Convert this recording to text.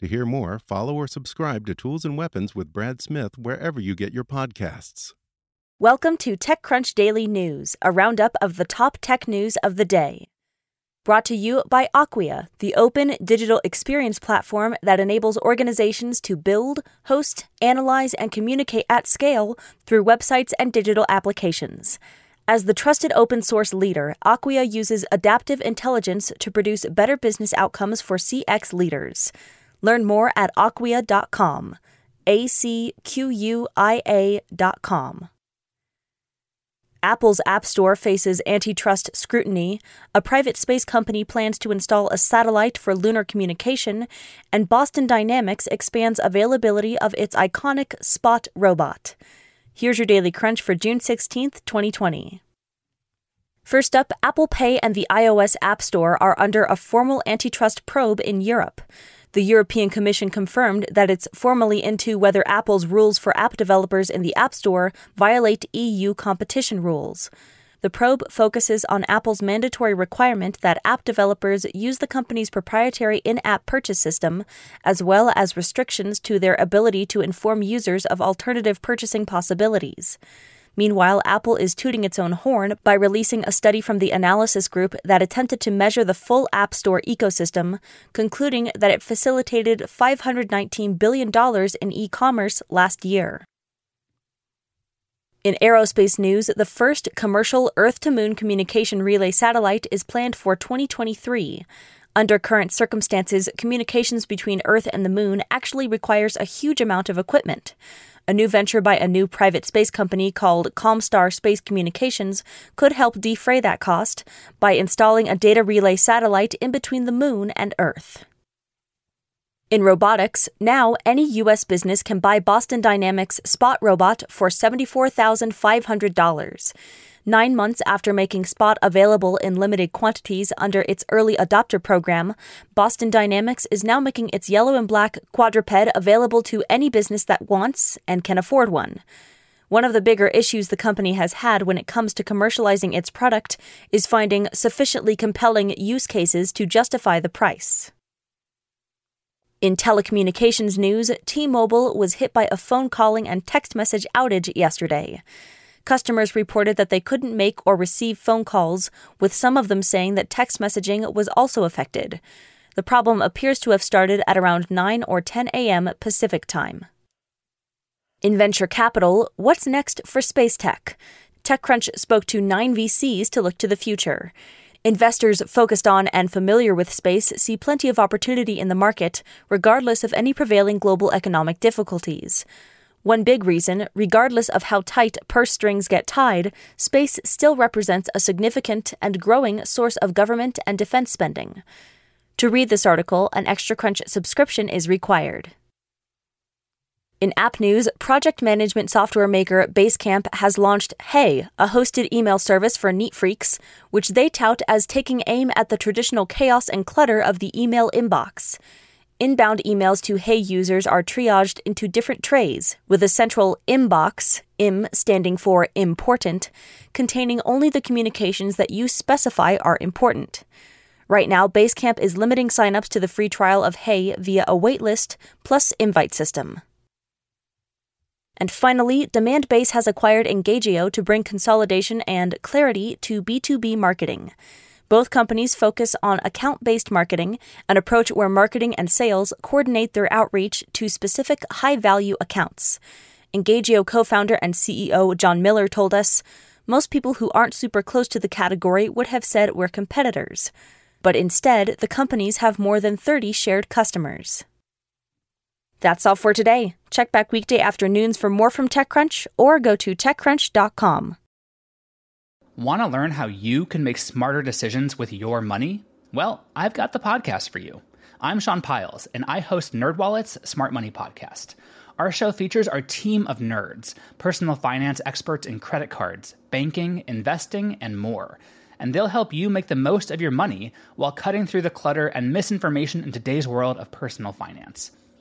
To hear more, follow or subscribe to Tools and Weapons with Brad Smith wherever you get your podcasts. Welcome to TechCrunch Daily News, a roundup of the top tech news of the day. Brought to you by Acquia, the open digital experience platform that enables organizations to build, host, analyze, and communicate at scale through websites and digital applications. As the trusted open source leader, Acquia uses adaptive intelligence to produce better business outcomes for CX leaders. Learn more at acquia.com. A C Q U I A.com. Apple's App Store faces antitrust scrutiny, a private space company plans to install a satellite for lunar communication, and Boston Dynamics expands availability of its iconic Spot robot. Here's your Daily Crunch for June 16th, 2020. First up, Apple Pay and the iOS App Store are under a formal antitrust probe in Europe. The European Commission confirmed that it's formally into whether Apple's rules for app developers in the App Store violate EU competition rules. The probe focuses on Apple's mandatory requirement that app developers use the company's proprietary in app purchase system, as well as restrictions to their ability to inform users of alternative purchasing possibilities. Meanwhile, Apple is tooting its own horn by releasing a study from the Analysis Group that attempted to measure the full App Store ecosystem, concluding that it facilitated $519 billion in e commerce last year. In aerospace news, the first commercial Earth to Moon communication relay satellite is planned for 2023. Under current circumstances, communications between Earth and the Moon actually requires a huge amount of equipment. A new venture by a new private space company called Comstar Space Communications could help defray that cost by installing a data relay satellite in between the Moon and Earth. In robotics, now any U.S. business can buy Boston Dynamics Spot Robot for $74,500. Nine months after making Spot available in limited quantities under its early adopter program, Boston Dynamics is now making its yellow and black quadruped available to any business that wants and can afford one. One of the bigger issues the company has had when it comes to commercializing its product is finding sufficiently compelling use cases to justify the price. In telecommunications news, T Mobile was hit by a phone calling and text message outage yesterday. Customers reported that they couldn't make or receive phone calls, with some of them saying that text messaging was also affected. The problem appears to have started at around 9 or 10 a.m. Pacific time. In venture capital, what's next for space tech? TechCrunch spoke to nine VCs to look to the future. Investors focused on and familiar with space see plenty of opportunity in the market, regardless of any prevailing global economic difficulties. One big reason, regardless of how tight purse strings get tied, space still represents a significant and growing source of government and defense spending. To read this article, an Extra Crunch subscription is required. In app news, project management software maker Basecamp has launched Hey, a hosted email service for neat freaks, which they tout as taking aim at the traditional chaos and clutter of the email inbox. Inbound emails to Hey users are triaged into different trays, with a central inbox, IM standing for important, containing only the communications that you specify are important. Right now, Basecamp is limiting signups to the free trial of Hey via a waitlist plus invite system. And finally, Demandbase has acquired Engagio to bring consolidation and clarity to B2B marketing. Both companies focus on account based marketing, an approach where marketing and sales coordinate their outreach to specific high value accounts. Engagio co founder and CEO Jon Miller told us most people who aren't super close to the category would have said we're competitors. But instead, the companies have more than 30 shared customers. That's all for today. Check back weekday afternoons for more from TechCrunch or go to TechCrunch.com. Want to learn how you can make smarter decisions with your money? Well, I've got the podcast for you. I'm Sean Pyles, and I host NerdWallet's Smart Money Podcast. Our show features our team of nerds, personal finance experts in credit cards, banking, investing, and more. And they'll help you make the most of your money while cutting through the clutter and misinformation in today's world of personal finance.